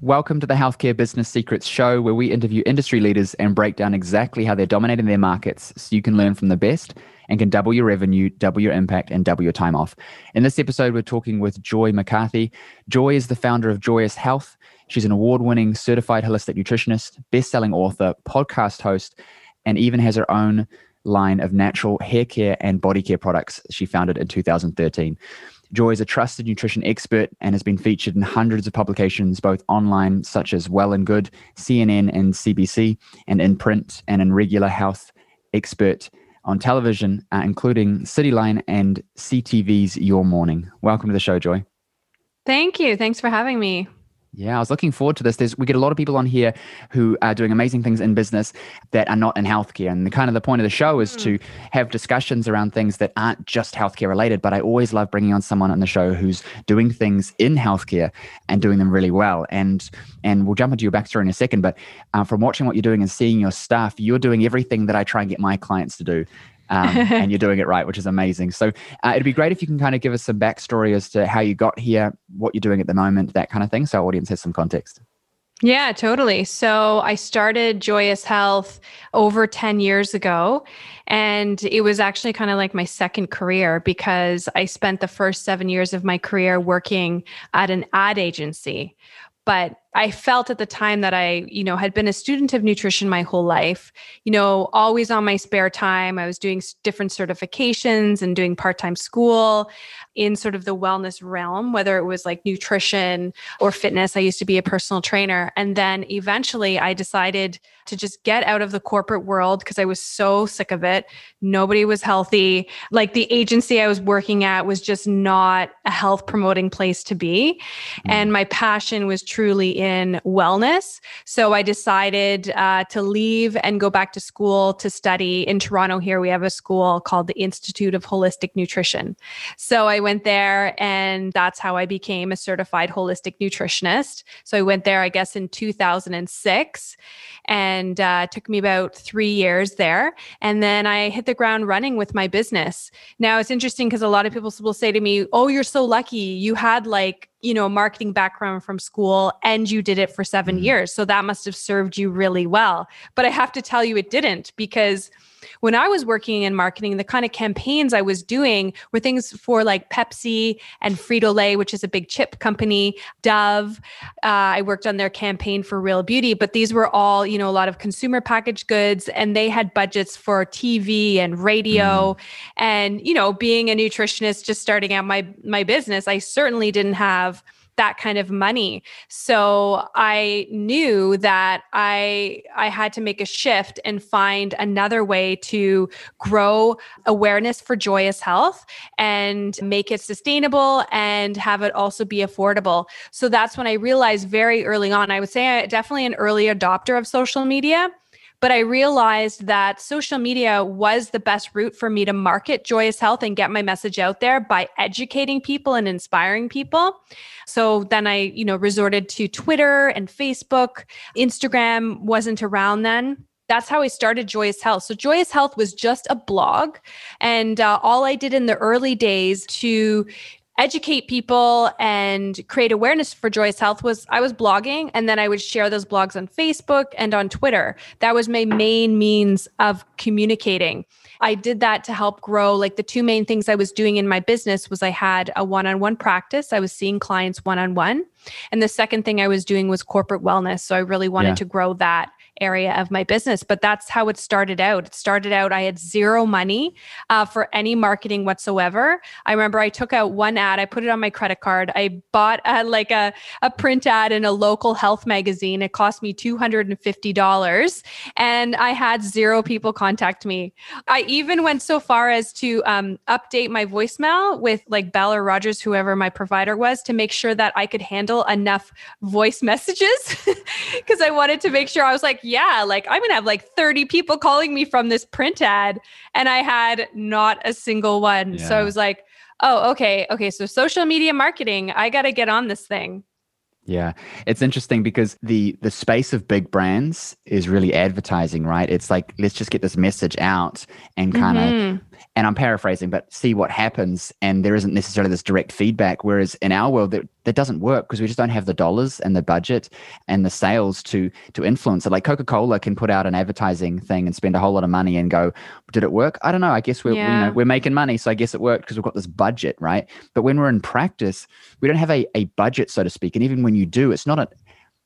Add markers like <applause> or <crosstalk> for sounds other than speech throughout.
Welcome to the Healthcare Business Secrets Show, where we interview industry leaders and break down exactly how they're dominating their markets so you can learn from the best and can double your revenue, double your impact, and double your time off. In this episode, we're talking with Joy McCarthy. Joy is the founder of Joyous Health. She's an award winning certified holistic nutritionist, best selling author, podcast host, and even has her own line of natural hair care and body care products she founded in 2013. Joy is a trusted nutrition expert and has been featured in hundreds of publications, both online, such as Well and Good, CNN, and CBC, and in print and in regular health expert on television, uh, including Cityline and CTV's Your Morning. Welcome to the show, Joy. Thank you. Thanks for having me. Yeah, I was looking forward to this. There's, we get a lot of people on here who are doing amazing things in business that are not in healthcare. And the kind of the point of the show is mm. to have discussions around things that aren't just healthcare related. But I always love bringing on someone on the show who's doing things in healthcare and doing them really well. And and we'll jump into your backstory in a second. But uh, from watching what you're doing and seeing your stuff, you're doing everything that I try and get my clients to do um, <laughs> and you're doing it right, which is amazing. So uh, it'd be great if you can kind of give us some backstory as to how you got here, what you're doing at the moment, that kind of thing, so our audience has some context. Yeah, totally. So I started Joyous Health over 10 years ago. And it was actually kind of like my second career because I spent the first seven years of my career working at an ad agency but I felt at the time that I, you know, had been a student of nutrition my whole life, you know, always on my spare time. I was doing different certifications and doing part time school in sort of the wellness realm, whether it was like nutrition or fitness. I used to be a personal trainer. And then eventually I decided to just get out of the corporate world because I was so sick of it. Nobody was healthy. Like the agency I was working at was just not a health promoting place to be. Mm. And my passion was truly in wellness. So I decided uh, to leave and go back to school to study. In Toronto, here, we have a school called the Institute of Holistic Nutrition. So I went there, and that's how I became a certified holistic nutritionist. So I went there, I guess, in 2006 and uh, took me about three years there. And then I hit the ground running with my business. Now it's interesting because a lot of people will say to me, Oh, you're so lucky. You had like you know, marketing background from school and you did it for 7 mm-hmm. years. So that must have served you really well. But I have to tell you, it didn't because when I was working in marketing, the kind of campaigns I was doing were things for like Pepsi and Frito Lay, which is a big chip company, Dove. Uh, I worked on their campaign for Real Beauty, but these were all, you know, a lot of consumer packaged goods and they had budgets for TV and radio. Mm. And, you know, being a nutritionist, just starting out my, my business, I certainly didn't have that kind of money. So I knew that I I had to make a shift and find another way to grow awareness for joyous health and make it sustainable and have it also be affordable. So that's when I realized very early on, I would say I definitely an early adopter of social media but I realized that social media was the best route for me to market Joyous Health and get my message out there by educating people and inspiring people. So then I, you know, resorted to Twitter and Facebook. Instagram wasn't around then that's how I started Joyous Health. So, Joyous Health was just a blog. And uh, all I did in the early days to educate people and create awareness for Joyous Health was I was blogging and then I would share those blogs on Facebook and on Twitter. That was my main means of communicating. I did that to help grow like the two main things I was doing in my business was I had a one-on-one practice. I was seeing clients one-on-one. And the second thing I was doing was corporate wellness. So I really wanted yeah. to grow that area of my business. But that's how it started out. It started out, I had zero money uh, for any marketing whatsoever. I remember I took out one ad, I put it on my credit card. I bought a, like a, a print ad in a local health magazine. It cost me $250 and I had zero people contact me. I even went so far as to um, update my voicemail with like Bell or Rogers, whoever my provider was, to make sure that I could handle enough voice <laughs> messages because I wanted to make sure I was like, yeah, like I'm going to have like 30 people calling me from this print ad. And I had not a single one. Yeah. So I was like, oh, okay. Okay. So social media marketing, I got to get on this thing. Yeah, it's interesting because the the space of big brands is really advertising, right? It's like let's just get this message out and kind of mm-hmm. and I'm paraphrasing, but see what happens and there isn't necessarily this direct feedback whereas in our world there, that doesn't work because we just don't have the dollars and the budget and the sales to to influence it. Like Coca Cola can put out an advertising thing and spend a whole lot of money and go, did it work? I don't know. I guess we're yeah. you know, we're making money, so I guess it worked because we've got this budget, right? But when we're in practice, we don't have a a budget, so to speak. And even when you do, it's not a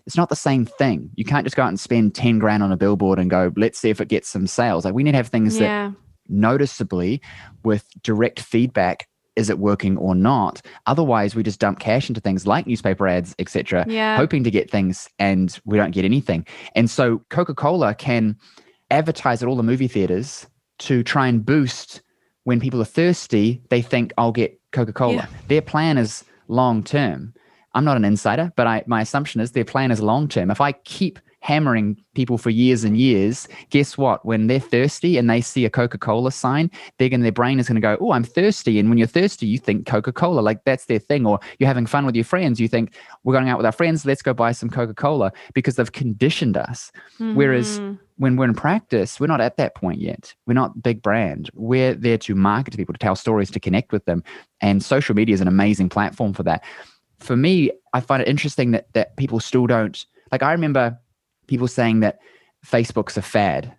it's not the same thing. You can't just go out and spend 10 grand on a billboard and go, let's see if it gets some sales. Like we need to have things yeah. that noticeably with direct feedback is it working or not? Otherwise we just dump cash into things like newspaper ads etc yeah. hoping to get things and we don't get anything. And so coca-cola can advertise at all the movie theaters to try and boost when people are thirsty they think i'll get coca-cola. Yeah. their plan is long term i'm not an insider but I, my assumption is their plan is long term if i keep hammering people for years and years, guess what? When they're thirsty and they see a Coca Cola sign, they're going their brain is going to go, "Oh, I'm thirsty." And when you're thirsty, you think Coca Cola, like that's their thing. Or you're having fun with your friends, you think we're going out with our friends, let's go buy some Coca Cola because they've conditioned us. Mm-hmm. Whereas when we're in practice, we're not at that point yet. We're not big brand. We're there to market to people, to tell stories, to connect with them, and social media is an amazing platform for that. For me, I find it interesting that that people still don't like. I remember people saying that Facebook's a fad.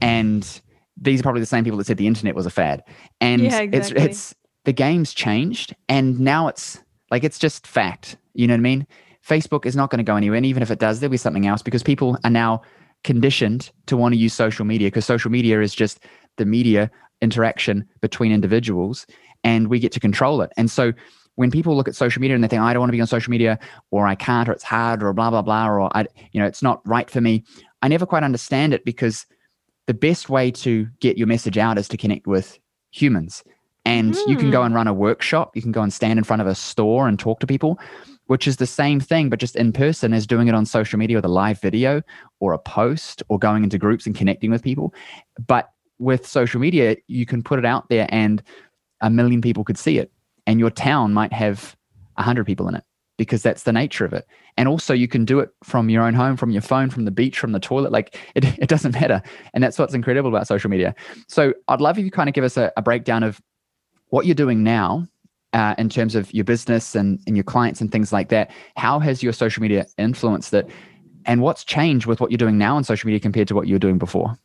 And these are probably the same people that said the internet was a fad. And yeah, exactly. it's it's the game's changed and now it's like it's just fact. You know what I mean? Facebook is not going to go anywhere. And even if it does, there'll be something else because people are now conditioned to want to use social media because social media is just the media interaction between individuals and we get to control it. And so when people look at social media and they think, I don't want to be on social media or I can't or it's hard or blah, blah, blah, or I, you know, it's not right for me. I never quite understand it because the best way to get your message out is to connect with humans. And mm. you can go hmm. and run a workshop, you can go and stand in front of a store and talk to people, which is the same thing, but just in person as doing it on social media with a live video or a post or going into groups and connecting with people. But with social media, you can put it out there and a million people could see it and your town might have 100 people in it because that's the nature of it. And also, you can do it from your own home, from your phone, from the beach, from the toilet. Like <laughs> it, it doesn't matter. And that's what's incredible about social media. So, I'd love if you kind of give us a, a breakdown of what you're doing now uh, in terms of your business and, and your clients and things like that. How has your social media influenced it? And what's changed with what you're doing now on social media compared to what you were doing before?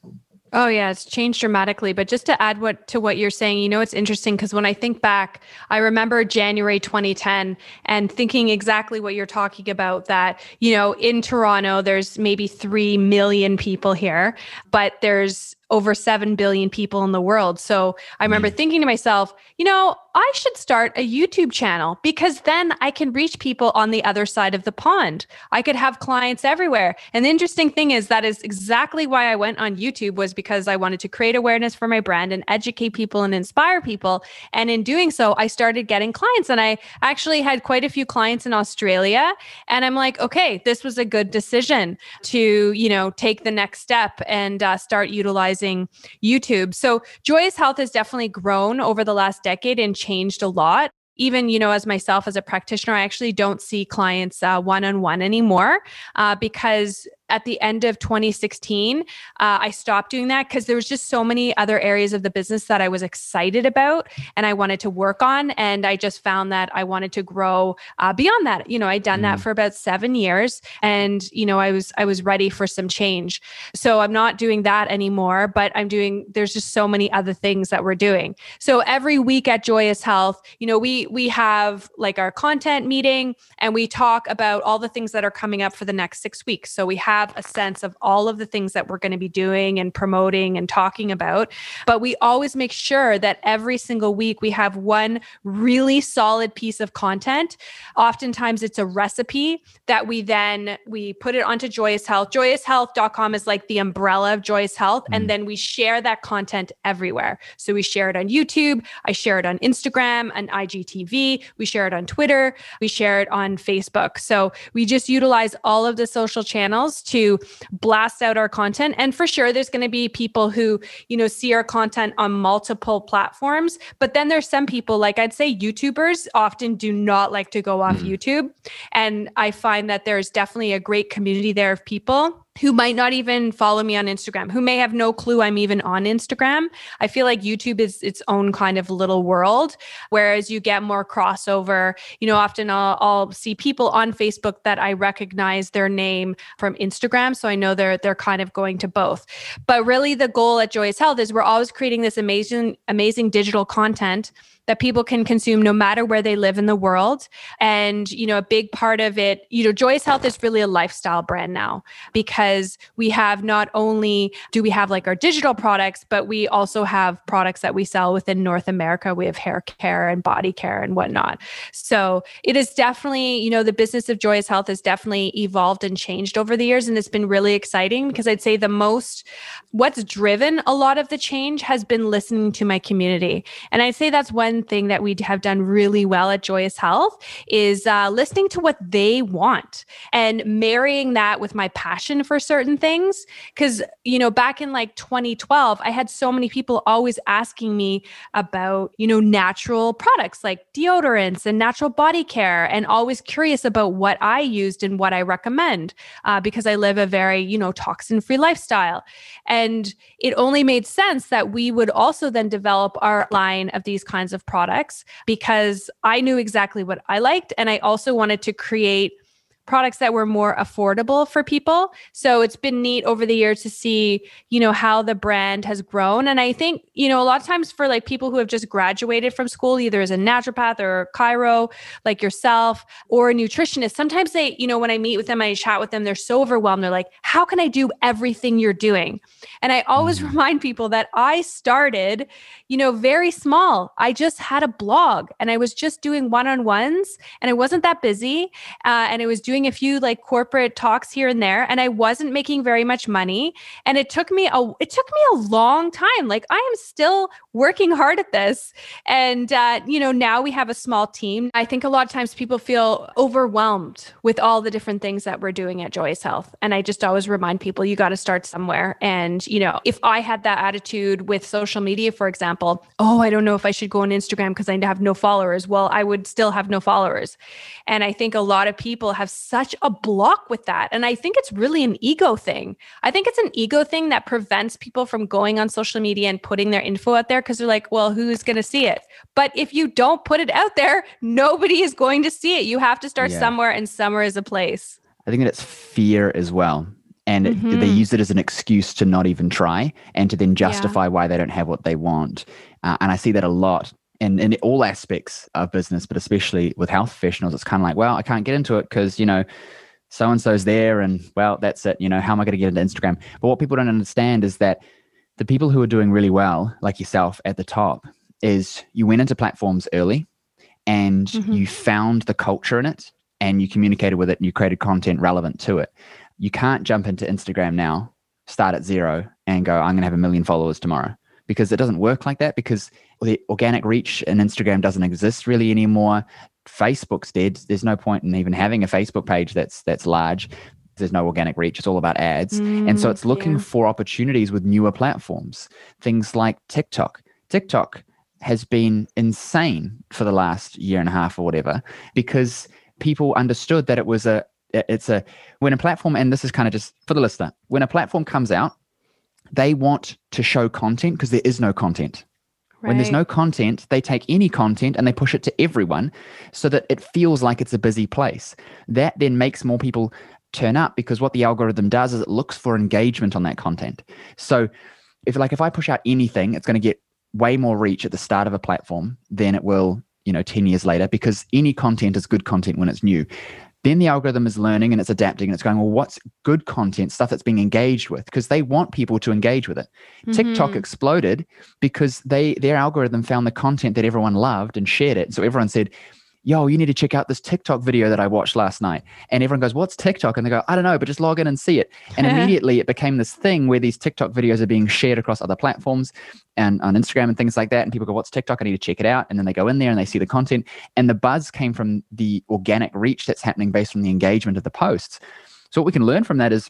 Oh yeah, it's changed dramatically. But just to add what to what you're saying, you know, it's interesting because when I think back, I remember January 2010 and thinking exactly what you're talking about. That you know, in Toronto, there's maybe three million people here, but there's over 7 billion people in the world. So I remember mm. thinking to myself, you know, I should start a YouTube channel because then I can reach people on the other side of the pond. I could have clients everywhere. And the interesting thing is that is exactly why I went on YouTube was because I wanted to create awareness for my brand and educate people and inspire people. And in doing so, I started getting clients and I actually had quite a few clients in Australia and I'm like, okay, this was a good decision to, you know, take the next step and uh, start utilizing YouTube. So Joyous Health has definitely grown over the last decade and a lot. Even you know as myself as a practitioner i actually don't see clients one on one anymore uh, because at the end of 2016, uh, I stopped doing that because there was just so many other areas of the business that I was excited about and I wanted to work on. And I just found that I wanted to grow uh, beyond that. You know, I'd done mm. that for about seven years, and you know, I was I was ready for some change. So I'm not doing that anymore. But I'm doing. There's just so many other things that we're doing. So every week at Joyous Health, you know, we we have like our content meeting and we talk about all the things that are coming up for the next six weeks. So we have have a sense of all of the things that we're going to be doing and promoting and talking about. But we always make sure that every single week we have one really solid piece of content. Oftentimes it's a recipe that we then we put it onto Joyous Health. Joyoushealth.com is like the umbrella of Joyous Health. Mm. And then we share that content everywhere. So we share it on YouTube, I share it on Instagram and IGTV, we share it on Twitter, we share it on Facebook. So we just utilize all of the social channels to blast out our content. And for sure, there's going to be people who, you know, see our content on multiple platforms. But then there's some people, like I'd say YouTubers often do not like to go off mm. YouTube. And I find that there's definitely a great community there of people who might not even follow me on Instagram, who may have no clue I'm even on Instagram. I feel like YouTube is its own kind of little world, whereas you get more crossover. You know, often I'll, I'll see people on Facebook that I recognize their name from Instagram, so I know they're they're kind of going to both. But really, the goal at Joyous Health is we're always creating this amazing amazing digital content that people can consume no matter where they live in the world. And, you know, a big part of it, you know, Joyous Health is really a lifestyle brand now because we have not only do we have like our digital products, but we also have products that we sell within North America. We have hair care and body care and whatnot. So it is definitely, you know, the business of Joyous Health has definitely evolved and changed over the years. And it's been really exciting because I'd say the most, what's driven a lot of the change has been listening to my community. And I'd say that's thing that we have done really well at Joyous Health is uh, listening to what they want and marrying that with my passion for certain things. Because, you know, back in like 2012, I had so many people always asking me about, you know, natural products like deodorants and natural body care, and always curious about what I used and what I recommend uh, because I live a very, you know, toxin free lifestyle. And it only made sense that we would also then develop our line of these kinds of products because I knew exactly what I liked. And I also wanted to create products that were more affordable for people. So it's been neat over the years to see, you know, how the brand has grown. And I think, you know, a lot of times for like people who have just graduated from school, either as a naturopath or chiro, like yourself, or a nutritionist, sometimes they, you know, when I meet with them, I chat with them, they're so overwhelmed. They're like, how can I do everything you're doing? And I always mm-hmm. remind people that I started, you know, very small. I just had a blog and I was just doing one on ones and I wasn't that busy. Uh, and I was doing doing a few like corporate talks here and there and I wasn't making very much money. And it took me a it took me a long time. Like I am still working hard at this. And uh, you know now we have a small team. I think a lot of times people feel overwhelmed with all the different things that we're doing at Joyous Health. And I just always remind people you got to start somewhere. And you know if I had that attitude with social media for example oh I don't know if I should go on Instagram because I have no followers. Well I would still have no followers. And I think a lot of people have such a block with that. And I think it's really an ego thing. I think it's an ego thing that prevents people from going on social media and putting their info out there because they're like, well, who's going to see it? But if you don't put it out there, nobody is going to see it. You have to start yeah. somewhere, and somewhere is a place. I think that it's fear as well. And mm-hmm. they use it as an excuse to not even try and to then justify yeah. why they don't have what they want. Uh, and I see that a lot in, in all aspects of business, but especially with health professionals, it's kind of like, well, I can't get into it because, you know, so and so's there and well, that's it. You know, how am I going to get into Instagram? But what people don't understand is that the people who are doing really well, like yourself at the top, is you went into platforms early and mm-hmm. you found the culture in it and you communicated with it and you created content relevant to it. You can't jump into Instagram now, start at zero and go, I'm going to have a million followers tomorrow because it doesn't work like that because the organic reach in Instagram doesn't exist really anymore. Facebook's dead. There's no point in even having a Facebook page that's that's large. There's no organic reach. It's all about ads. Mm, and so it's looking yeah. for opportunities with newer platforms. Things like TikTok. TikTok has been insane for the last year and a half or whatever because people understood that it was a it's a when a platform and this is kind of just for the listener when a platform comes out they want to show content because there is no content Right. When there's no content, they take any content and they push it to everyone so that it feels like it's a busy place. That then makes more people turn up because what the algorithm does is it looks for engagement on that content. So if like if I push out anything, it's going to get way more reach at the start of a platform than it will, you know, 10 years later because any content is good content when it's new then the algorithm is learning and it's adapting and it's going, well, what's good content, stuff that's being engaged with? Because they want people to engage with it. Mm-hmm. TikTok exploded because they their algorithm found the content that everyone loved and shared it. So everyone said, yo, you need to check out this TikTok video that I watched last night. And everyone goes, what's TikTok? And they go, I don't know, but just log in and see it. And <laughs> immediately it became this thing where these TikTok videos are being shared across other platforms and on Instagram and things like that. And people go, what's TikTok? I need to check it out. And then they go in there and they see the content. And the buzz came from the organic reach that's happening based on the engagement of the posts. So what we can learn from that is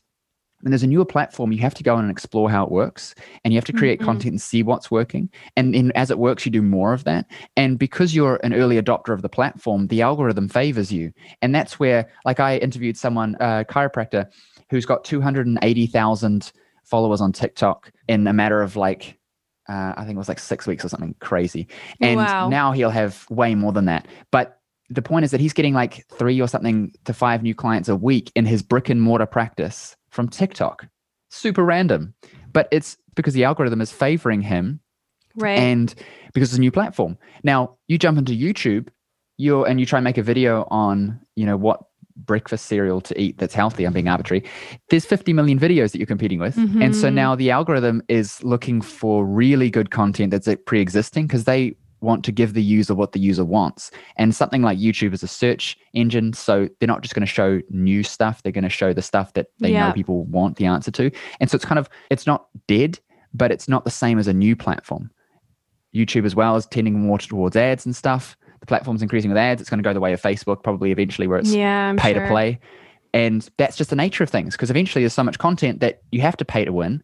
when there's a newer platform, you have to go in and explore how it works and you have to create mm-hmm. content and see what's working. And then as it works, you do more of that. And because you're an early adopter of the platform, the algorithm favors you. And that's where, like, I interviewed someone, a chiropractor, who's got 280,000 followers on TikTok in a matter of like, uh, I think it was like six weeks or something crazy. And Wow. now he'll have way more than that. But the point is that he's getting like three or something to five new clients a week in his brick and mortar practice from TikTok. Super random. But it's because the algorithm is favoring him Right. and because it's a new platform. Now you jump into YouTube, you're and you try and make a video on, you know, what breakfast cereal to eat that's healthy. I'm being arbitrary. There's 50 million videos that you're competing with, and so Mhm. now the algorithm is looking for really good content that's uh, pre-existing because they want to give the user what the user wants. And something like YouTube is a search engine, so they're not just going to show new stuff; they're going to show the stuff that they know people want the answer to. And so it's kind of it's not dead, but it's not the same as a new platform. YouTube as well is tending more towards ads and stuff. The platform's increasing with ads. It's going to go the way of Facebook probably eventually, where it's yeah, I'm pay sure. to play. And that's just the nature of things because eventually there's so much content that you have to pay to win.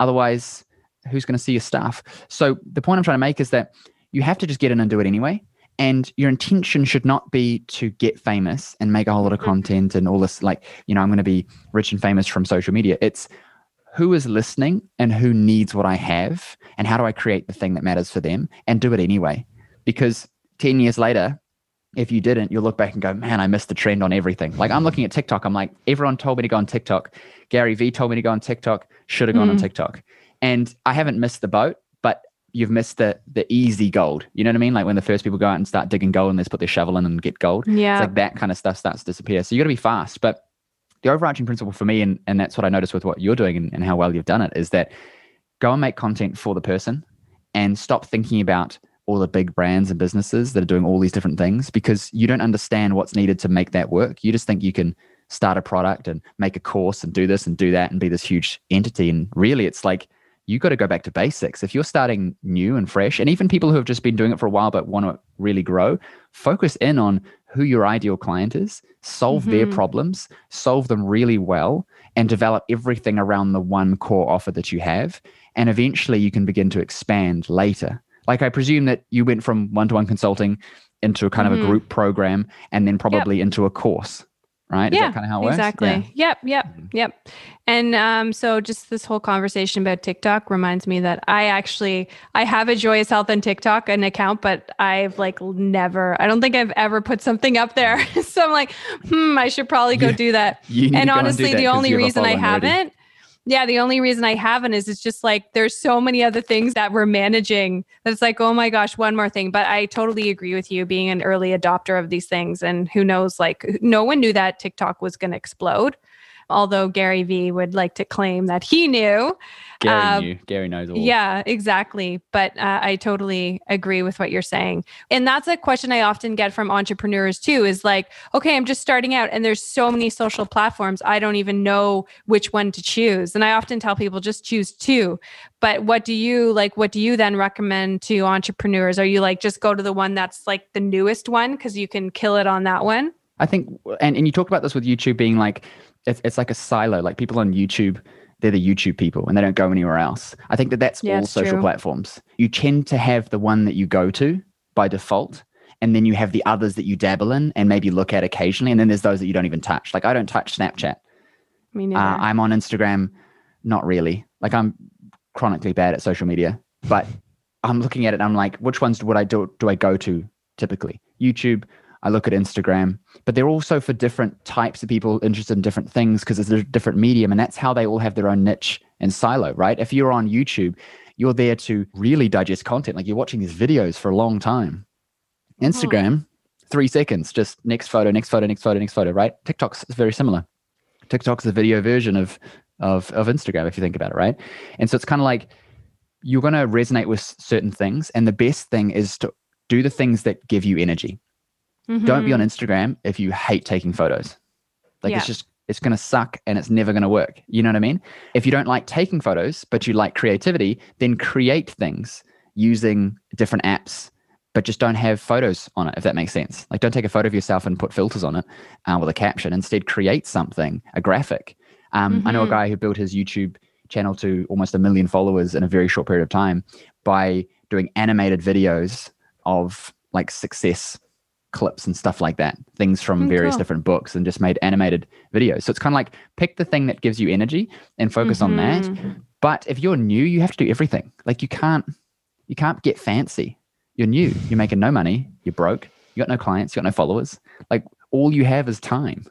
Otherwise, who's going to see your stuff? So the point I'm trying to make is that you have to just get in and do it anyway. And your intention should not be to get famous and make a whole lot of Mhm. content and all this, like, you know, I'm going to be rich and famous from social media. It's who is listening and who needs what I have and how do I create the thing that matters for them and do it anyway. Because 10 years later, if you didn't, you'll look back and go, man, I missed the trend on everything. Like I'm looking at TikTok. I'm like, everyone told me to go on TikTok. Gary Vee told me to go on TikTok. Should have gone on Mm. TikTok. And I haven't missed the boat, you've missed the the easy gold. You know what I mean? Like when the first people go out and start digging gold and they just put their shovel in and get gold. Yeah. It's like that kind of stuff starts to disappear. So you got to be fast. But the overarching principle for me, and, and that's what I noticed with what you're doing and, and how well you've done it, is that go and make content for the person and stop thinking about all the big brands and businesses that are doing all these different things because you don't understand what's needed to make that work. You just think you can start a product and make a course and do this and do that and be this huge entity. And really, it's like you got to go back to basics. If you're starting new and fresh, and even people who have just been doing it for a while but want to really grow, focus in on who your ideal client is, solve their Mhm. problems, solve them really well, and develop everything around the one core offer that you have. And eventually you can begin to expand later. Like I presume that you went from one to one consulting into a kind of Mhm. a group program and then probably into a course, right? Is yeah, that kind of how it works? exactly. Yeah. Yep, yep, Mhm. yep. And um, so just this whole conversation about TikTok reminds me that I actually I have a Joyous Health on TikTok an account, but I've like never. I don't think I've ever put something up there. <laughs> so I'm like, hmm, I should probably go You- do that. You need and to go honestly, do that the only reason I already. Yeah, the only reason I haven't is it's just like there's so many other things that we're managing that's like, oh my gosh, one more thing. But I totally agree with you being an early adopter of these things. And who knows, like, no one knew that TikTok was going to explode. Although Gary Vee would like to claim that he knew. Gary Um, knew. Gary knows all. Yeah, exactly. But uh, I totally agree with what you're saying. And that's a question I often get from entrepreneurs too is like, okay, I'm just starting out and there's so many social platforms. I don't even know which one to choose. And I often tell people just choose two. But what do you like? What do you then recommend to entrepreneurs? Are you like, just go to the one that's like the newest one because you can kill it on that one? I think, and, and you talked about this with YouTube being like, it's, it's like a silo. Like people on YouTube, they're the YouTube people and they don't go anywhere else. I think that that's Yeah, all social true. platforms. You tend to have the one that you go to by default. And then you have the others that you dabble in and maybe look at occasionally. And then there's those that you don't even touch. Like I don't touch Snapchat. Me Uh, neither. I'm on Instagram, not really. Like I'm chronically bad at social media, but I'm looking at it. And I'm like, which ones would I do? Do I go to typically? YouTube. I look at Instagram, but they're also for different types of people interested in different things because it's a different medium, and that's how they all have their own niche and silo, right? If you're on YouTube, you're there to really digest content. Like you're watching these videos for a long time. Instagram, three seconds, just next photo, next photo, next photo, next photo, right? TikTok's is very similar. TikTok's the video version of of of Instagram, if you think about it, right? And so it's kind of like you're going to resonate with certain things, and the best thing is to do the things that give you energy. Don't be on Instagram if you hate taking photos. Like Yeah. it's just it's going to suck and it's never going to work. You know what I mean? If you don't like taking photos, but you like creativity, then create things using different apps, but just don't have photos on it, if that makes sense. Like don't take a photo of yourself and put filters on it uh, with a caption. Instead, create something, a graphic. Um, I know a Mhm. guy who built his YouTube channel to almost a million followers in a very short period of time by doing animated videos of like success clips and stuff like that, things from Mm, various cool. different books and just made animated videos. So it's kind of like pick the thing that gives you energy and focus on that. Mhm. But if you're new, you have to do everything. Like you can't you can't get fancy. You're new. You're making no money. You're broke. You got no clients. You got no followers. Like all you have is time.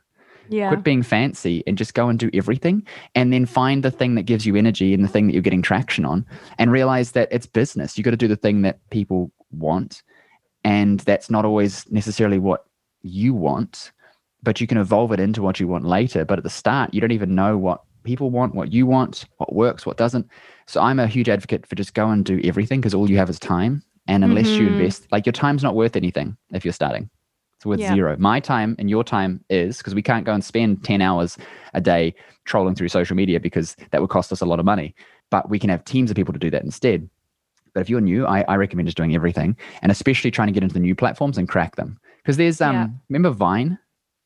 Yeah. Quit being fancy and just go and do everything. And then find the thing that gives you energy and the thing that you're getting traction on and realize that it's business. You got to do the thing that people want. And that's not always necessarily what you want, but you can evolve it into what you want later. But at the start, you don't even know what people want, what you want, what works, what doesn't. So I'm a huge advocate for just go and do everything because all you have is time. And unless you Mhm. invest, like your time's not worth anything if you're starting. It's worth Yeah. zero. My time and your time is because we can't go and spend 10 hours a day trolling through social media because that would cost us a lot of money. But we can have teams of people to do that instead. But if you're new, I, I recommend just doing everything and especially trying to get into the new platforms and crack them. Because there's um Yeah. remember Vine?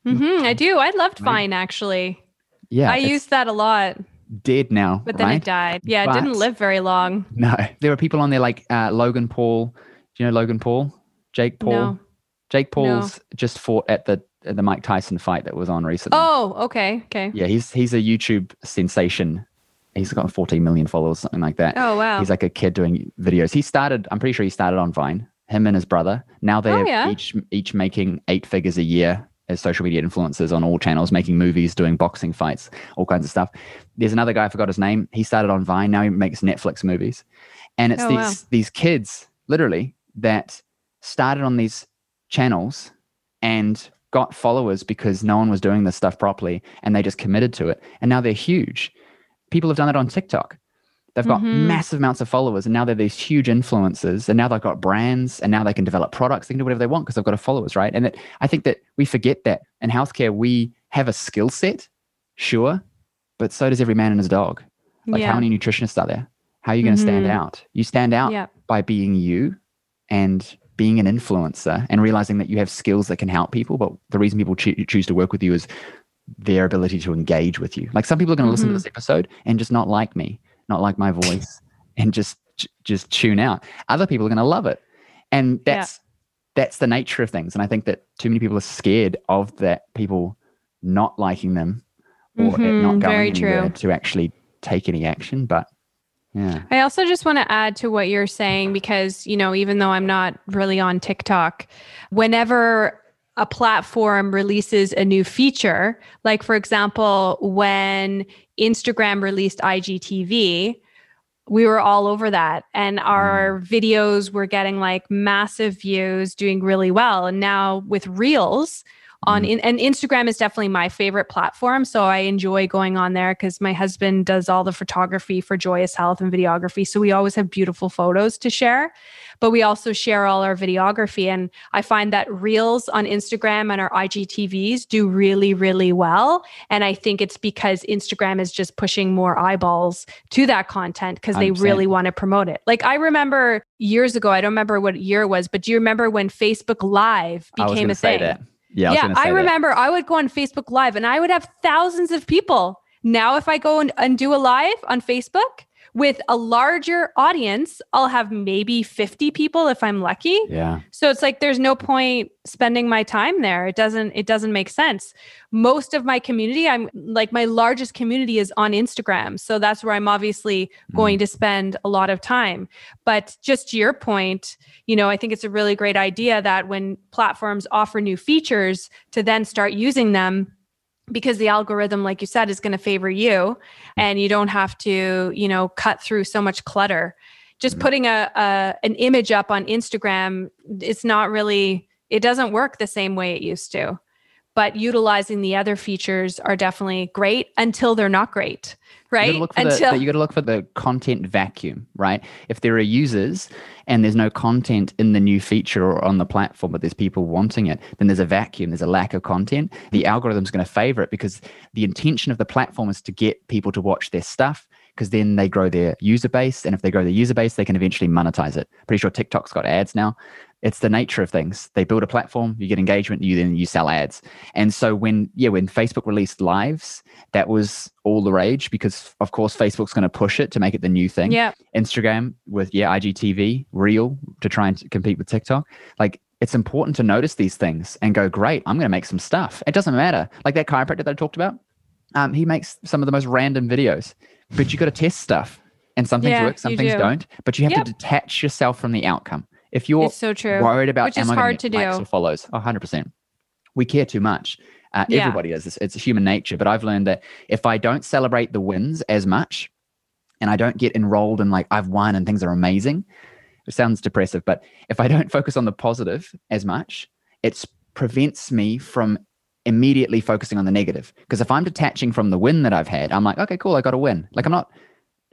Mm-hmm, I do. I loved Vine actually. Yeah. I used that a lot, dead now. but then right? it died. Yeah, it didn't live very long. <laughs> No, there were people on there like uh, Logan Paul. Do you know Logan Paul? Jake Paul. No. Jake Paul's just fought at the at the Mike Tyson fight that was on recently. Oh, okay. Okay. Yeah, he's he's a YouTube sensation. He's got 14 million followers, something like that. Oh, wow. He's like a kid doing videos. He started. I'm pretty sure he started on Vine. Him and his brother. Now they're Oh, yeah. each each making eight figures a year as social media influencers on all channels, making movies, doing boxing fights, all kinds of stuff. There's another guy. I forgot his name. He started on Vine. Now he makes Netflix movies, and it's Oh, these wow. these kids literally that started on these channels and got followers because no one was doing this stuff properly and they just committed to it and now they're huge people have done that on tiktok they've got Mhm. massive amounts of followers and now they're these huge influencers and now they've got brands and now they can develop products they can do whatever they want because they've got a followers right and that i think that we forget that in healthcare we have a skill set sure but so does every man and his dog like yeah. how many nutritionists are there how are you going to stand Mhm. out you stand out yeah. by being you and being an influencer and realizing that you have skills that can help people. But the reason people choo- choose to work with you is their ability to engage with you. Like some people are going to listen to Mhm. this episode and just not like me, not like my voice, <laughs> and just just tune out. Other people are going to love it, and Yeah. that's that's the nature of things. And I think that too many people are scared of that people not liking them or it not going anywhere true. to actually take any action. But yeah, I also just want to add to what you're saying because, you know, even though I'm not really on TikTok, whenever a platform releases a new feature, like for example, when Instagram released IGTV, we were all over that and our mm. videos were getting like massive views, doing really well. And now with Reels, on mm. in, and Instagram is definitely my favorite platform. So I enjoy going on there because my husband does all the photography for Joyous Health and videography. So we always have beautiful photos to share, but we also share all our videography. And I find that Reels on Instagram and our IGTVs do really, really well. And I think it's because Instagram is just pushing more eyeballs to that content because they really want to promote it. Like I remember years ago, I don't remember what year it was, but do you remember when Facebook Live I was became a thing? that. Yeah, I, yeah, I that. remember I would go on Facebook Live and I would have thousands of people. Now, if I go and, and do a live on Facebook with a larger audience, I'll have maybe 50 people if I'm lucky. Yeah. So it's like there's no point spending my time there. It doesn't it doesn't make sense. Most of my community, I'm like my largest community is on Instagram. So that's where I'm obviously going mm. to spend a lot of time. But just to your point, you know, I think it's a really great idea that when platforms offer new features to then start using them because the algorithm like you said is going to favor you and you don't have to, you know, cut through so much clutter just Mhm. putting a, a an image up on Instagram, it's not really it doesn't work the same way it used to. But utilizing the other features are definitely great until they're not great, You right? gotta, look for Until the, you gotta look for the content vacuum, right? If there are users and there's no content in the new feature or on the platform, but there's people wanting it, then there's a vacuum, there's a lack of content. The algorithm's going to favor it because the intention of the platform is to get people to watch their stuff because then they grow their user base. And if they grow their user base, they can eventually monetize it. Pretty sure TikTok's got ads now. It's the nature of things. They build a platform, you get engagement, you then you sell ads. And so when yeah, when Facebook released lives, that was all the rage because of course Facebook's going to push it to make it the new thing. yeah, Instagram with yeah IGTV, Reel to try and compete with TikTok. Like it's important to notice these things and go, great, I'm going to make some stuff. It doesn't matter. Like that chiropractor that I talked about, um, he makes some of the most random videos, but you got to test stuff and some things Yeah, work, some things do. not But you have Yep. to detach yourself from the outcome. If you're It's so true. worried about Which is am I hard to likes do. or follows, 100%. We care too much. Uh, Yeah. Everybody does this. It's human nature. But I've learned that if I don't celebrate the wins as much and I don't get enrolled in like I've won and things are amazing, it sounds depressive, but if I don't focus on the positive as much, it prevents me from immediately focusing on the negative. Because if I'm detaching from the win that I've had, I'm like, okay, cool, I got a win. Like I'm not,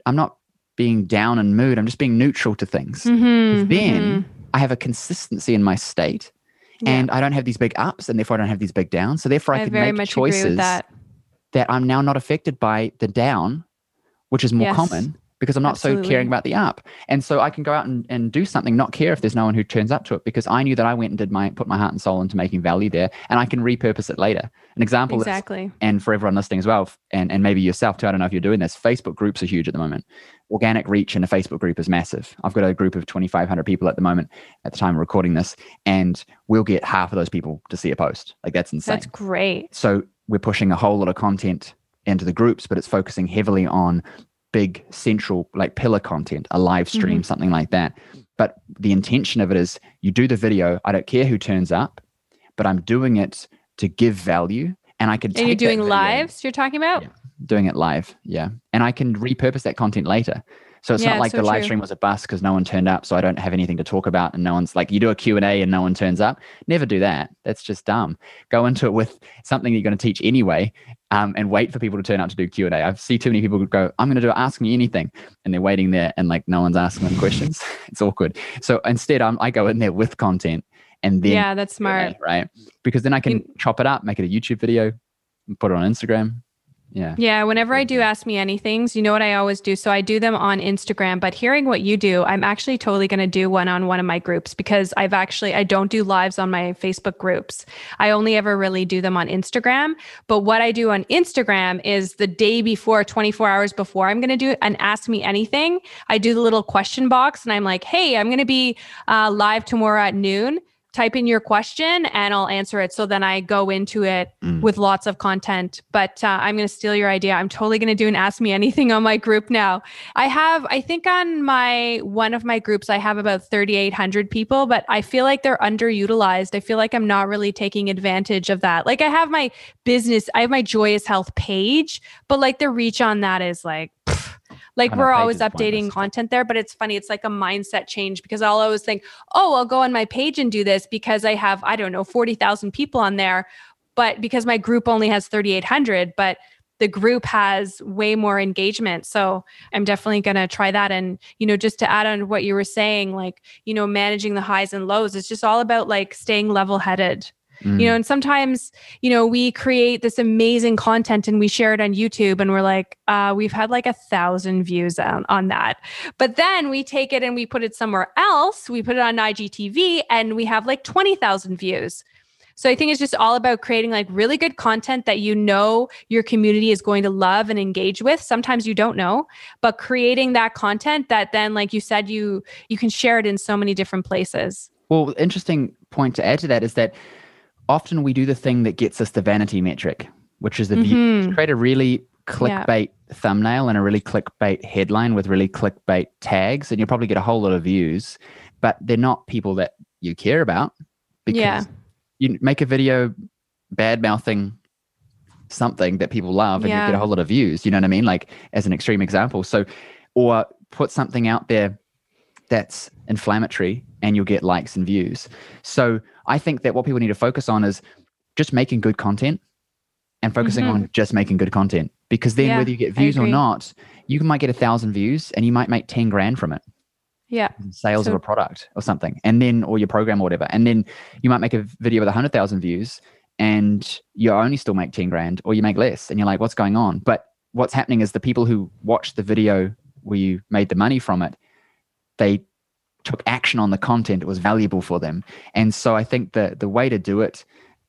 I'm not being down in mood. I'm just being neutral to things. Mhm, Then mhm. I have a consistency in my state, Yeah. and I don't have these big ups, and therefore I don't have these big downs. So therefore I, I can make choices that. that I'm now not affected by the down, which is more Yes. common because I'm not so caring about the app. And so I can go out and, and do something, not care if there's no one who turns up to it because I knew that I went and did my put my heart and soul into making value there and I can repurpose it later. An example is Exactly. and for everyone listening as well, and, and maybe yourself too, I don't know if you're doing this, Facebook groups are huge at the moment. Organic reach in a Facebook group is massive. I've got a group of 2,500 people at the moment at the time of recording this, and we'll get half of those people to see a post. Like that's insane. That's great. so we're pushing a whole lot of content into the groups, but it's focusing heavily on big central, like pillar content, a live stream, mm-hmm. something like that. But the intention of it is you do the video, I don't care who turns up, but I'm doing it to give value. And I can And you're doing lives you're talking about? Yeah. doing it live yeah and i can repurpose that content later so it's Yeah, not like so the live true. stream was a bust because no one turned up so i don't have anything to talk about and no one's like you do a q&a and no one turns up. Never do that. That's just dumb. Go into it with something that you're going to teach anyway um, and wait for people to turn up to do q&a i see too many people go i'm going to do ask me anything. And they're waiting there and like no one's asking them questions. <laughs> It's awkward. So instead I'm, i go in there with content and then yeah, that's smart. Right? Because then i can You- chop it up make it a youtube video and put it on instagram yeah Yeah, whenever I do ask me anything, you know what I always do? So I do them on Instagram, but hearing what you do, I'm actually totally going to do one on one of my groups because I've actually I don't do lives on my Facebook groups. I only ever really do them on Instagram, but what I do on Instagram is the day before, 24 hours before I'm going to do it and ask me anything, I do the little question box and I'm like, "Hey, I'm going to be uh, live tomorrow at noon." Type in your question and I'll answer it. So then I go into it Mm. with lots of content. But uh, I'm going to steal your idea. I'm totally going to do an Ask Me Anything on my group now. I have, I think on my one of my groups, I have about 3,800 people, but I feel like they're underutilized. I feel like I'm not really taking advantage of that. Like I have my business, I have my Joyous Health page, but like the reach on that is like, pff, like we're always updating content there, but it's funny. It's like a mindset change because I'll always think, oh, I'll go on my page and do this because I have, I don't know, 40,000 people on there. But because my group only has 3,800, but the group has way more engagement. So I'm definitely going to try that. And, you know, just to add on what you were saying, like, you know, managing the highs and lows, it's just all about like staying level headed Mm. you know and sometimes you know we create this amazing content and we share it on youtube and we're like uh, we've had like a thousand views on, on that. But then we take it and we put it somewhere else. We put it on igtv and we have like 20000 views. So i think it's just all about creating like really good content that you know your community is going to love and engage with. Sometimes you don't know but creating that content that then like you said you you can share it in so many different places. Well, interesting point to add to that is that often we do the thing that gets us the vanity metric, which is the views. Mhm. Create a really clickbait thumbnail and a really clickbait headline with really clickbait tags, and you'll probably get a whole lot of views, but they're not people that you care about because Yeah. you make a video bad mouthing something that people love and you get a whole lot of views. You know what I mean? Like as an extreme example. So, or put something out there that's inflammatory and you'll get likes and views. So I think that what people need to focus on is just making good content and focusing Mhm. on just making good content. Because then Yeah, whether you get views or not, you might get a thousand views and you might make 10 grand from it yeah sales So- of a product or something and then or your program or whatever and then you might make a video with 100000 views and you only still make 10 grand or you make less and you're like what's going on but what's happening is the people who watched the video where you made the money from it they took action on the content it was valuable for them and so i think the the way to do it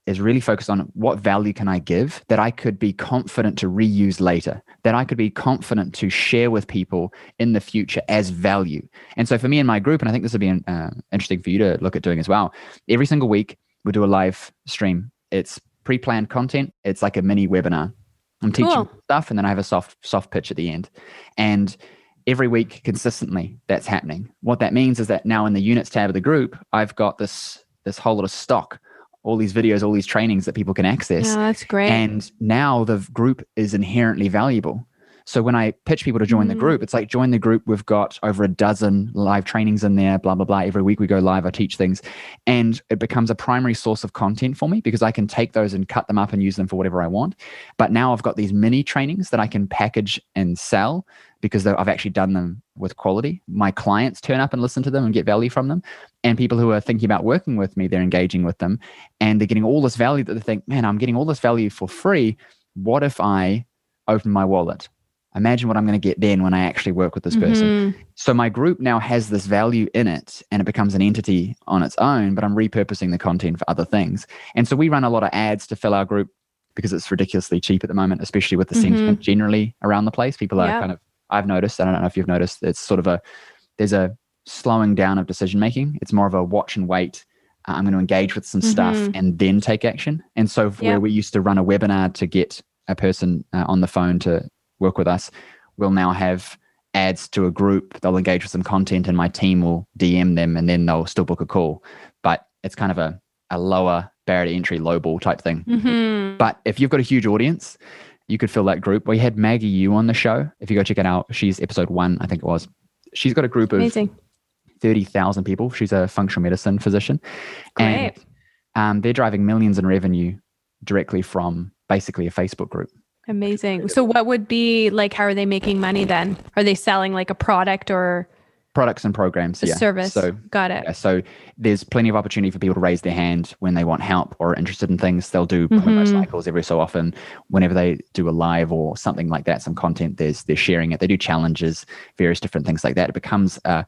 is really focused on what value can I give that I could be confident to reuse later, that I could be confident to share with people in the future as value. And so for me and my group, and I think this would be uh, interesting for you to look at doing as well, every single week we do a live stream. It's pre-planned content. It's like a mini webinar. I'm teaching cool. stuff, and then I have a soft soft pitch at the end. And every week consistently that's happening what that means is that now in the units tab of the group i've got this this whole lot of stock all these videos, all these trainings that people can access. Yeah, that's great. And now the group is inherently valuable. So when I pitch people to join mm. the group, it's like join the group. We've got over a dozen live trainings in there, blah, blah, blah. Every week we go live, I teach things. And it becomes a primary source of content for me because I can take those and cut them up and use them for whatever I want. But now I've got these mini trainings that I can package and sell because I've actually done them with quality. My clients turn up and listen to them and get value from them. And people who are thinking about working with me, they're engaging with them and they're getting all this value that they think, man, I'm getting all this value for free. What if I open my wallet? Imagine what I'm going to get then when I actually work with this person. Mm-hmm. So my group now has this value in it and it becomes an entity on its own, but I'm repurposing the content for other things. And so we run a lot of ads to fill our group because it's ridiculously cheap at the moment, especially with the mm-hmm. sentiment generally around the place. People are kind of I've noticed. I don't know if you've noticed. It's sort of a there's a slowing down of decision making. It's more of a watch and wait. Uh, I'm going to engage with some mm-hmm. stuff and then take action. And so where we used to run a webinar to get a person uh, on the phone to work with us, we'll now have ads to a group. They'll engage with some content, and my team will DM them, and then they'll still book a call. But it's kind of a a lower barrier to entry, low ball type thing. Mm-hmm. But if you've got a huge audience, you could fill that group. We had Maggie Yu on the show. If you go check it out, she's episode one, I think it was. She's got a group Amazing. of 30,000 people. She's a functional medicine physician. Great. And um, they're driving millions in revenue directly from basically a Facebook group. Amazing. So, what would be like, how are they making money then? Are they selling like a product or? products and programs. Yeah. Service. So got it. Yeah, so there's plenty of opportunity for people to raise their hand when they want help or are interested in things. They'll do mm-hmm. cycles every so often. Whenever they do a live or something like that, some content, there's they're sharing it. They do challenges, various different things like that. It becomes a,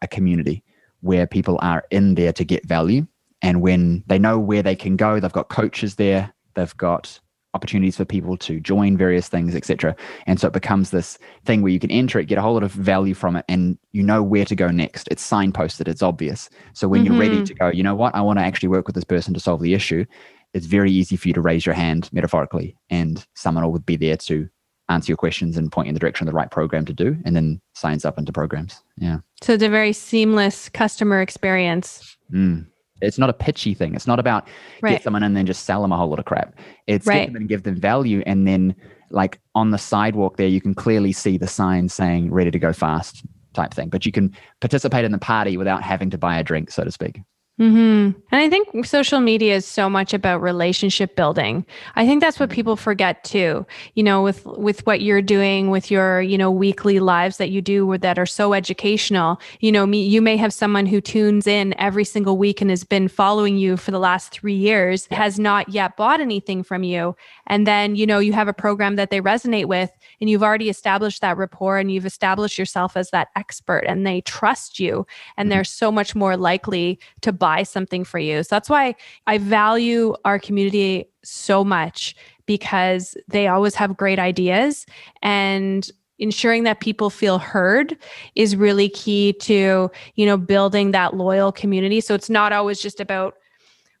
a community where people are in there to get value. And when they know where they can go, they've got coaches there, they've got opportunities for people to join various things, etc. And so it becomes this thing where you can enter it, get a whole lot of value from it, and you know where to go next. It's signposted, it's obvious. So when mm-hmm. you're ready mm-hmm. to go, you know what, I want to actually work with this person to solve the issue, it's very easy for you to raise your hand metaphorically, and someone will be there to answer your questions and point you in the direction of the right program to do, and then signs up into programs. Yeah. So it's a very seamless customer experience. Mm. It's not a pitchy thing. It's not about right. get someone and then just sell them a whole lot of crap. It's right. get them and give them value. And then, like on the sidewalk there, you can clearly see the sign saying ready to go fast type thing. But you can participate in the party without having to buy a drink, so to speak. Mm-hmm. And I think social media is so much about relationship building. I think that's what people forget too. You know, with with what you're doing with your you know weekly lives that you do that are so educational. You know, me you may have someone who tunes in every single week and has been following you for the last three years, has not yet bought anything from you, and then you know you have a program that they resonate with, and you've already established that rapport and you've established yourself as that expert, and they trust you, and mm-hmm. they're so much more likely to buy something for you. So that's why I value our community so much because they always have great ideas and ensuring that people feel heard is really key to you know building that loyal community so it's not always just about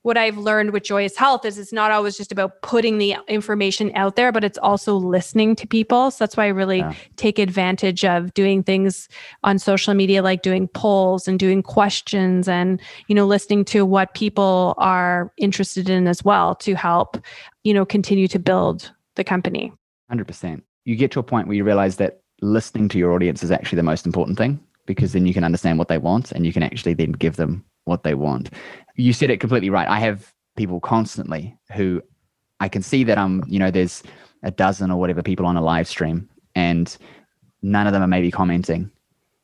what I've learned with Joyous Health is it's not always just about putting the information out there, but it's also listening to people. So that's why I really yeah. take advantage of doing things on social media, like doing polls and doing questions and, you know, listening to what people are interested in as well to help, you know, continue to build the company. 100%. You get to a point where you realize that listening to your audience is actually the most important thing because then you can understand what they want and you can actually then give them what they want. You said it completely right. I have people constantly who I can see that I'm, you know, there's a dozen or whatever people on a live stream and none of them are maybe commenting.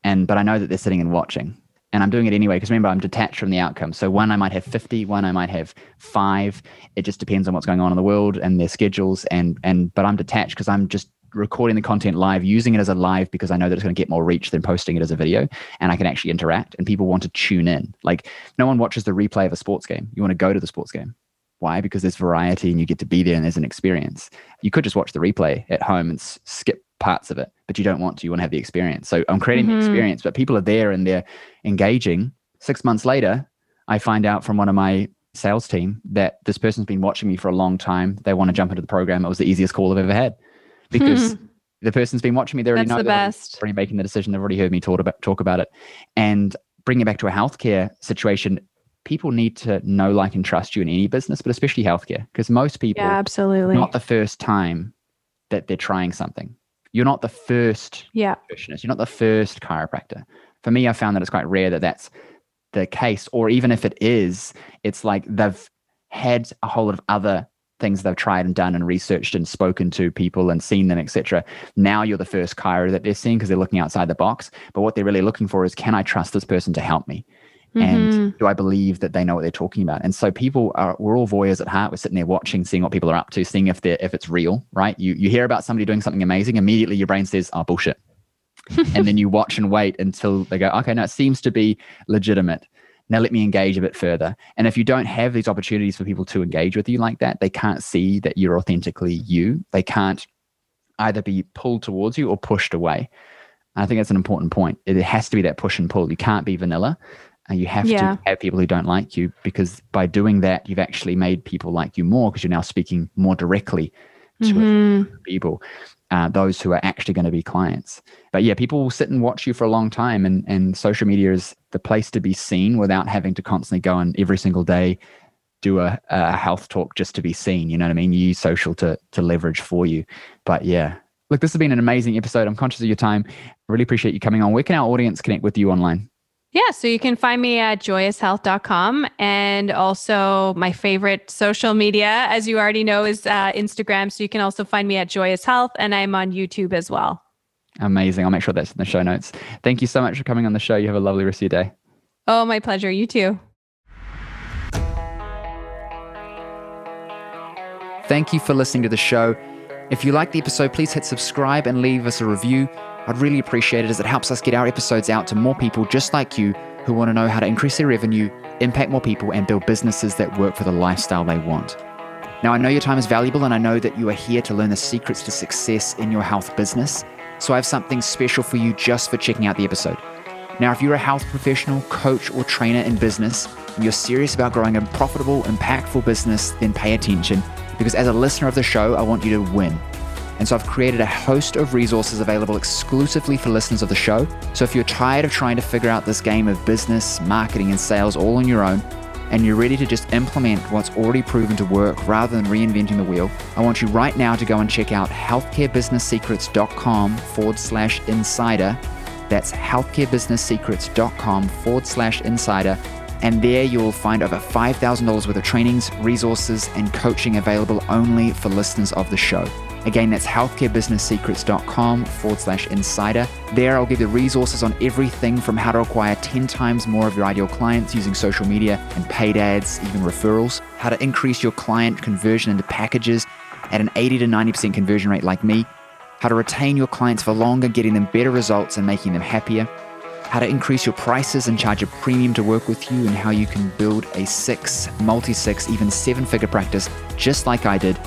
And but I know that they're sitting and watching. And I'm doing it anyway because remember I'm detached from the outcome. So one I might have 50, one I might have 5. It just depends on what's going on in the world and their schedules and and but I'm detached because I'm just recording the content live, using it as a live because I know that it's going to get more reach than posting it as a video and I can actually interact and people want to tune in. Like no one watches the replay of a sports game. You want to go to the sports game. Why? Because there's variety and you get to be there and there's an experience. You could just watch the replay at home and skip parts of it, but you don't want to. You want to have the experience. So I'm creating mm-hmm. the experience, but people are there and they're engaging. Six months later, I find out from one of my sales team that this person's been watching me for a long time. They want to jump into the program. It was the easiest call I've ever had because mm-hmm. the person's been watching me. They already That's know the best. already making the decision. They've already heard me talk about talk about it. And bringing it back to a healthcare situation, people need to know, like, and trust you in any business, but especially healthcare, because most people, yeah, absolutely, not the first time that they're trying something. You're not the first yeah. nutritionist. You're not the first chiropractor. For me, I found that it's quite rare that that's the case, or even if it is, it's like they've had a whole lot of other things they've tried and done and researched and spoken to people and seen them, etc. Now you're the first chiro that they're seeing because they're looking outside the box. But what they're really looking for is, can I trust this person to help me? Mm-hmm. And do I believe that they know what they're talking about? And so people are we're all voyeurs at heart. We're sitting there watching, seeing what people are up to, seeing if they're if it's real, right? You you hear about somebody doing something amazing, immediately your brain says, oh bullshit. <laughs> and then you watch and wait until they go, okay, now it seems to be legitimate. Now let me engage a bit further. And if you don't have these opportunities for people to engage with you like that, they can't see that you're authentically you. They can't either be pulled towards you or pushed away. I think that's an important point. It has to be that push and pull. You can't be vanilla. And you have yeah. to have people who don't like you because by doing that, you've actually made people like you more because you're now speaking more directly to mm-hmm. people, uh, those who are actually going to be clients. But yeah, people will sit and watch you for a long time, and, and social media is the place to be seen without having to constantly go and every single day do a, a health talk just to be seen. You know what I mean? You use social to to leverage for you. But yeah, look, this has been an amazing episode. I'm conscious of your time. Really appreciate you coming on. Where can our audience connect with you online? Yeah, so you can find me at joyoushealth.com and also my favorite social media, as you already know, is uh, Instagram. So you can also find me at Joyous Health and I'm on YouTube as well. Amazing. I'll make sure that's in the show notes. Thank you so much for coming on the show. You have a lovely rest of your day. Oh, my pleasure. You too. Thank you for listening to the show. If you like the episode, please hit subscribe and leave us a review. I'd really appreciate it as it helps us get our episodes out to more people just like you who want to know how to increase their revenue, impact more people, and build businesses that work for the lifestyle they want. Now, I know your time is valuable, and I know that you are here to learn the secrets to success in your health business. So, I have something special for you just for checking out the episode. Now, if you're a health professional, coach, or trainer in business, and you're serious about growing a profitable, impactful business, then pay attention because as a listener of the show, I want you to win. And so I've created a host of resources available exclusively for listeners of the show. So if you're tired of trying to figure out this game of business, marketing, and sales all on your own, and you're ready to just implement what's already proven to work rather than reinventing the wheel, I want you right now to go and check out healthcarebusinesssecrets.com forward slash insider. That's healthcarebusinesssecrets.com forward slash insider. And there you'll find over $5,000 worth of trainings, resources, and coaching available only for listeners of the show. Again, that's healthcarebusinesssecrets.com forward slash insider. There, I'll give you resources on everything from how to acquire 10 times more of your ideal clients using social media and paid ads, even referrals, how to increase your client conversion into packages at an 80 to 90% conversion rate like me, how to retain your clients for longer, getting them better results and making them happier, how to increase your prices and charge a premium to work with you, and how you can build a six, multi six, even seven figure practice just like I did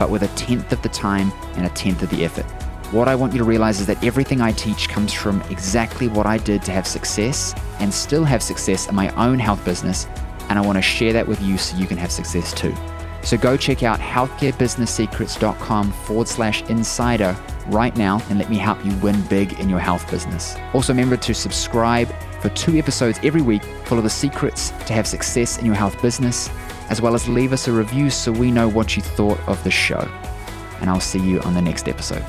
but with a tenth of the time and a tenth of the effort. What I want you to realize is that everything I teach comes from exactly what I did to have success and still have success in my own health business, and I want to share that with you so you can have success too. So go check out healthcarebusinesssecrets.com forward slash insider right now and let me help you win big in your health business. Also, remember to subscribe for two episodes every week full of the secrets to have success in your health business as well as leave us a review so we know what you thought of the show. And I'll see you on the next episode.